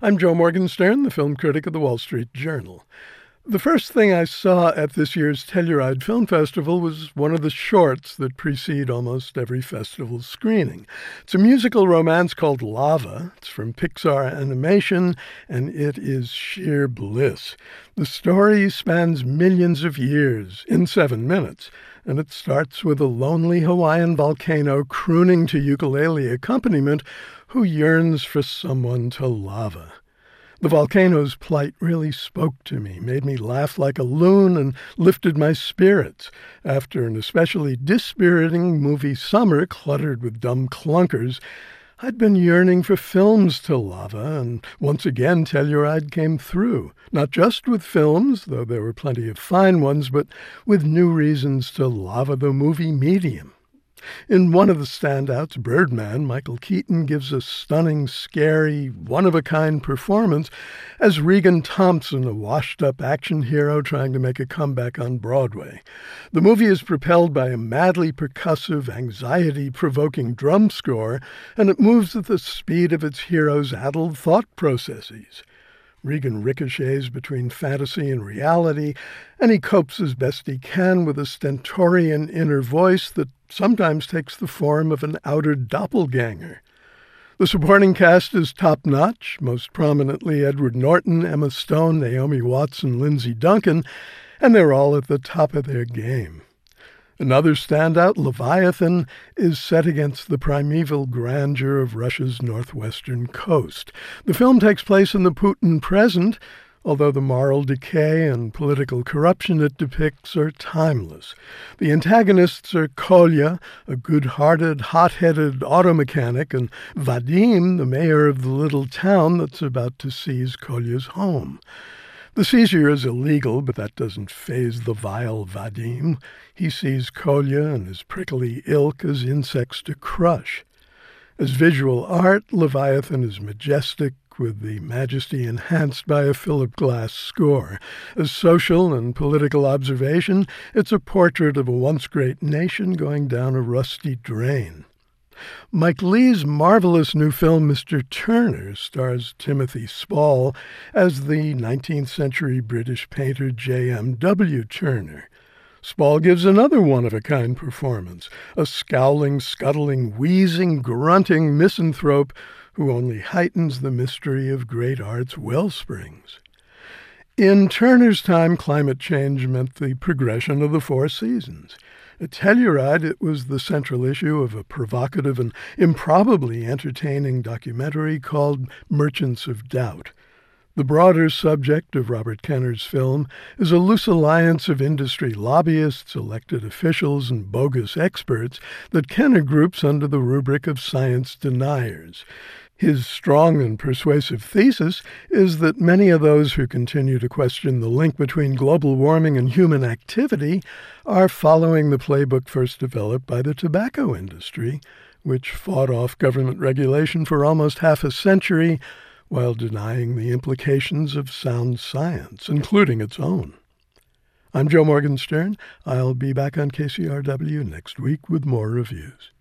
I'm Joe Morgenstern, the film critic of the Wall Street Journal. The first thing I saw at this year's Telluride Film Festival was one of the shorts that precede almost every festival screening. It's a musical romance called Lava. It's from Pixar Animation, and it is sheer bliss. The story spans millions of years in seven minutes, and it starts with a lonely Hawaiian volcano crooning to ukulele accompaniment who yearns for someone to lava. The volcano's plight really spoke to me, made me laugh like a loon, and lifted my spirits. After an especially dispiriting movie summer cluttered with dumb clunkers, I'd been yearning for films to lava, and once again Telluride came through. Not just with films, though there were plenty of fine ones, but with new reasons to lava the movie medium. In one of the standouts, Birdman, Michael Keaton gives a stunning, scary, one of a kind performance as Riggan Thomson, a washed up action hero trying to make a comeback on Broadway. The movie is propelled by a madly percussive, anxiety provoking drum score, and it moves at the speed of its hero's addled thought processes. Riggan ricochets between fantasy and reality, and he copes as best he can with a stentorian inner voice that sometimes takes the form of an outer doppelganger. The supporting cast is top notch, most prominently Edward Norton, Emma Stone, Naomi Watts, and Lindsay Duncan, and they're all at the top of their game. Another standout, Leviathan, is set against the primeval grandeur of Russia's northwestern coast. The film takes place in the Putin present, although the moral decay and political corruption it depicts are timeless. The antagonists are Kolya, a good hearted, hot headed auto mechanic, and Vadim, the mayor of the little town that's about to seize Kolya's home. The seizure is illegal, but that doesn't faze the vile Vadim. He sees Kolya and his prickly ilk as insects to crush. As visual art, Leviathan is majestic, with the majesty enhanced by a Philip Glass score. A social and political observation, it's a portrait of a once great nation going down a rusty drain. Mike Leigh's marvelous new film, Mr. Turner, stars Timothy Spall as the 19th century British painter J.M.W. Turner. Spall gives another one of a kind performance, a scowling, scuttling, wheezing, grunting misanthrope who only heightens the mystery of great art's well springs. In Turner's time, climate change meant the progression of the four seasons. At Telluride, it was the central issue of a provocative and improbably entertaining documentary called Merchants of Doubt. The broader subject of Robert Kenner's film is a loose alliance of industry lobbyists, elected officials, and bogus experts that Kenner groups under the rubric of science deniers. His strong and persuasive thesis is that many of those who continue to question the link between global warming and human activity are following the playbook first developed by the tobacco industry, which fought off government regulation for almost half a century while denying the implications of sound science, including its own. I'm Joe Morgenstern. I'll be back on KCRW next week with more reviews.